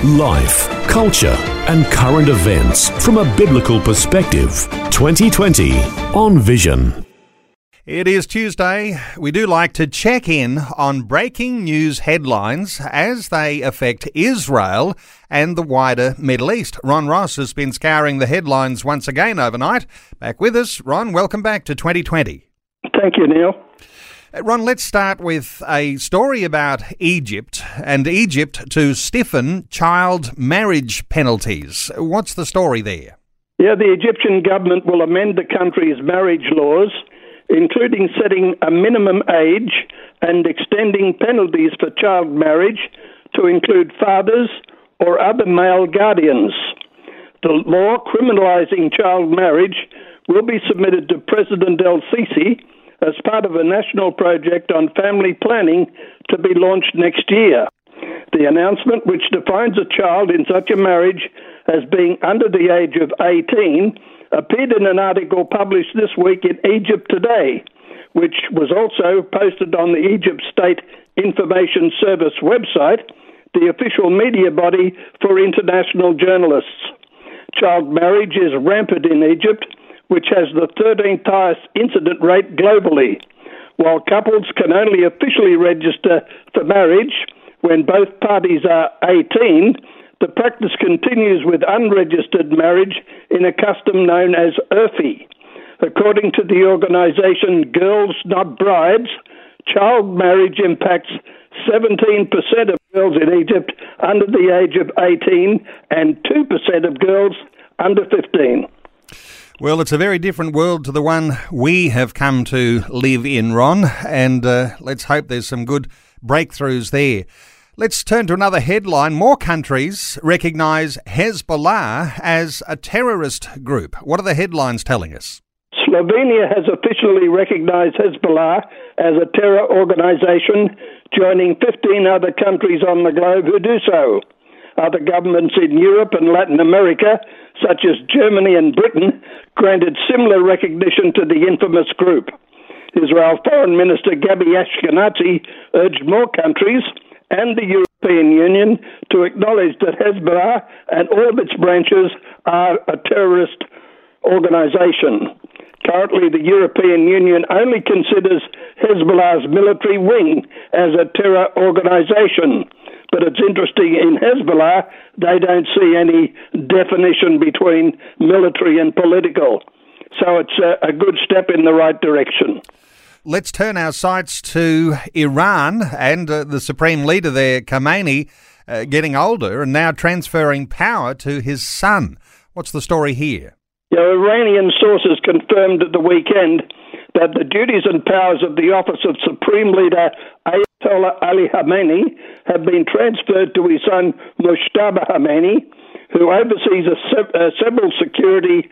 Life, culture, and current events from a biblical perspective. 2020 on Vision. It is Tuesday. We do like to check in on breaking news headlines as they affect Israel and the wider Middle East. Ron Ross has been scouring the headlines once again overnight. Back with us. Ron, welcome back to 2020. Thank you, Neil. Uh, Ron, let's start with a story about Egypt and Egypt to stiffen child marriage penalties. What's the story there? Yeah, the Egyptian government will amend the country's marriage laws, including setting a minimum age and extending penalties for child marriage to include fathers or other male guardians. The law criminalizing child marriage will be submitted to President El Sisi as part of a national project on family planning to be launched next year. The announcement, which defines a child in such a marriage as being under the age of 18, appeared in an article published this week in Egypt Today, which was also posted on the Egypt State Information Service website, the official media body for international journalists. Child marriage is rampant in Egypt which has the 13th highest incident rate globally, while couples can only officially register for marriage when both parties are 18. The practice continues with unregistered marriage in a custom known as Urfi. According to the organization Girls Not Brides, child marriage impacts 17% of girls in Egypt under the age of 18 and 2% of girls under 15. Well, it's a very different world to the one we have come to live in, Ron, and uh, let's hope there's some good breakthroughs there. Let's turn to another headline. More countries recognise Hezbollah as a terrorist group. What are the headlines telling us? Slovenia has officially recognised Hezbollah as a terror organisation, joining 15 other countries on the globe who do so. Other governments in Europe and Latin America, such as Germany and Britain, granted similar recognition to the infamous group. Israel Foreign Minister Gabi Ashkenazi urged more countries and the European Union to acknowledge that Hezbollah and all of its branches are a terrorist organization. Currently, the European Union only considers Hezbollah's military wing as a terror organization. But it's interesting in Hezbollah, they don't see any definition between military and political. So it's a, a good step in the right direction. Let's turn our sights to Iran and uh, the supreme leader there, Khamenei, uh, getting older and now transferring power to his son. What's the story here? Yeah, Iranian sources confirmed at the weekend that the duties and powers of the office of Supreme Leader Ayatollah Ali Khamenei have been transferred to his son Mujtaba Khamenei, who oversees se- several security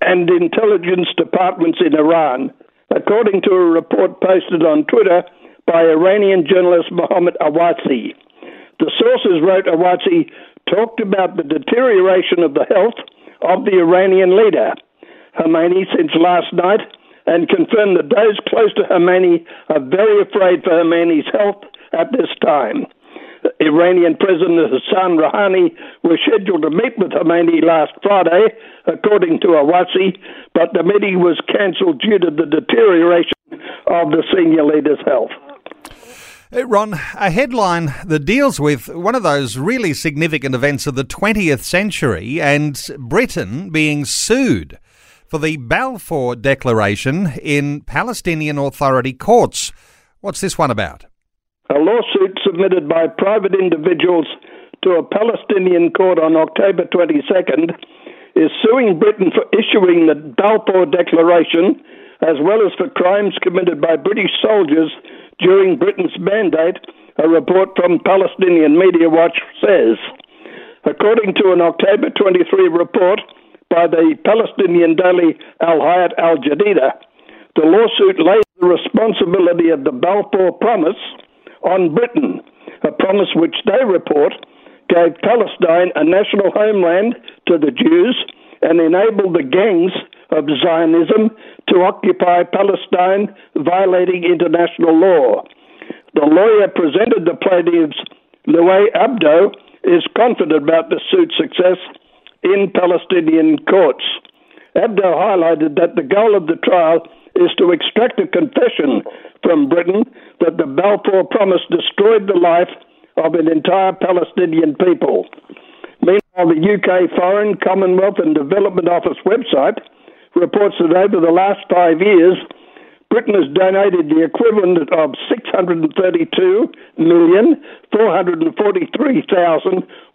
and intelligence departments in Iran, according to a report posted on Twitter by Iranian journalist Mohammad Awasi. The sources wrote Awasi talked about the deterioration of the health of the Iranian leader. Khamenei, since last night, and confirmed that those close to Khamenei are very afraid for Khamenei's health at this time. Iranian President Hassan Rouhani was scheduled to meet with Khamenei last Friday, according to Awasi, but the meeting was cancelled due to the deterioration of the senior leader's health. Ron, a headline that deals with one of those really significant events of the 20th century and Britain being sued for the Balfour Declaration in Palestinian Authority courts. What's this one about? A lawsuit submitted by private individuals to a Palestinian court on October 22nd is suing Britain for issuing the Balfour Declaration as well as for crimes committed by British soldiers during Britain's mandate, a report from Palestinian Media Watch says. According to an October 23 report, by the Palestinian daily Al Hayat Al Jadida, the lawsuit lays the responsibility of the Balfour Promise on Britain, a promise which they report gave Palestine a national homeland to the Jews and enabled the gangs of Zionism to occupy Palestine, violating international law. The lawyer presented the plaintiffs, Louay Abdo, is confident about the suit's success in Palestinian courts. Abdo highlighted that the goal of the trial is to extract a confession from Britain that the Balfour Promise destroyed the life of an entire Palestinian people. Meanwhile, the UK Foreign, Commonwealth and Development Office website reports that over the last five years, Britain has donated the equivalent of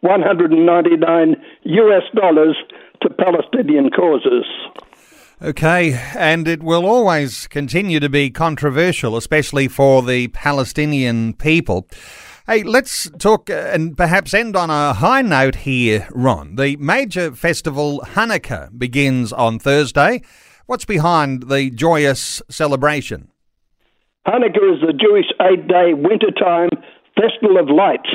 632,443,199 US dollars to Palestinian causes. Okay, and it will always continue to be controversial, especially for the Palestinian people. Hey, let's talk uh, and perhaps end on a high note here, Ron. The major festival Hanukkah begins on Thursday. What's behind the joyous celebration? Hanukkah is the Jewish eight day wintertime festival of lights,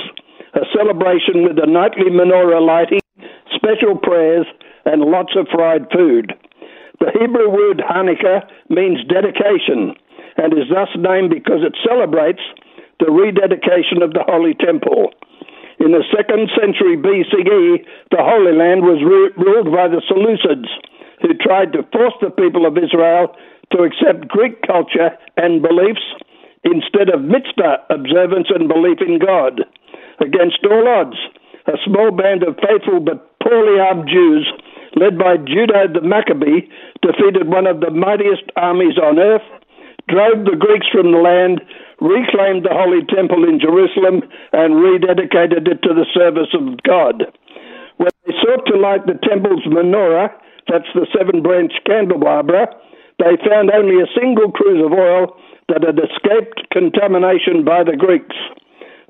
a celebration with a nightly menorah lighting, special prayers, and lots of fried food. The Hebrew word Hanukkah means dedication and is thus named because it celebrates the rededication of the Holy Temple. In the second century BCE, the Holy Land was ruled by the Seleucids who tried to force the people of Israel to accept Greek culture and beliefs instead of mitzvah observance and belief in God. Against all odds, a small band of faithful but poorly armed Jews, led by Judah the Maccabee, defeated one of the mightiest armies on earth, drove the Greeks from the land, reclaimed the Holy Temple in Jerusalem, and rededicated it to the service of God. When they sought to light the temple's menorah, that's the seven branch candelabra, they found only a single cruse of oil that had escaped contamination by the Greeks.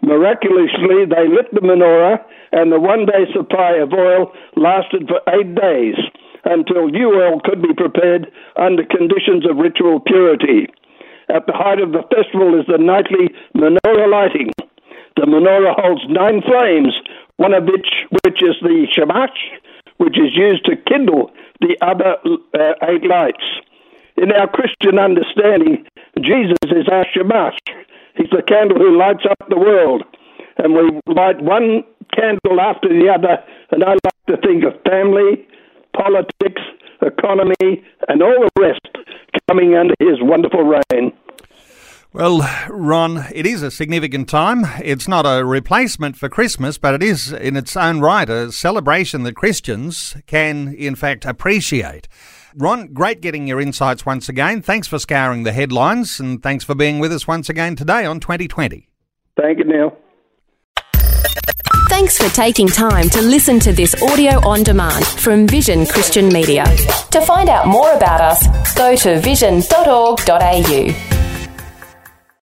Miraculously, they lit the menorah, and the one day supply of oil lasted for eight days until new oil could be prepared under conditions of ritual purity. At the height of the festival is the nightly menorah lighting. The menorah holds nine flames, one of which, which is the shamash, which is used to kindle the other uh, eight lights. In our Christian understanding, Jesus is our shamash. The candle who lights up the world. And we light one candle after the other, and I like to think of family, politics, economy, and all the rest coming under his wonderful reign. Well, Ron, it is a significant time. It's not a replacement for Christmas, but it is in its own right a celebration that Christians can, in fact, appreciate. Ron, great getting your insights once again. Thanks for scouring the headlines and thanks for being with us once again today on 2020. Thank you, Neil. Thanks for taking time to listen to this audio on demand from Vision Christian Media. To find out more about us, go to vision.org.au.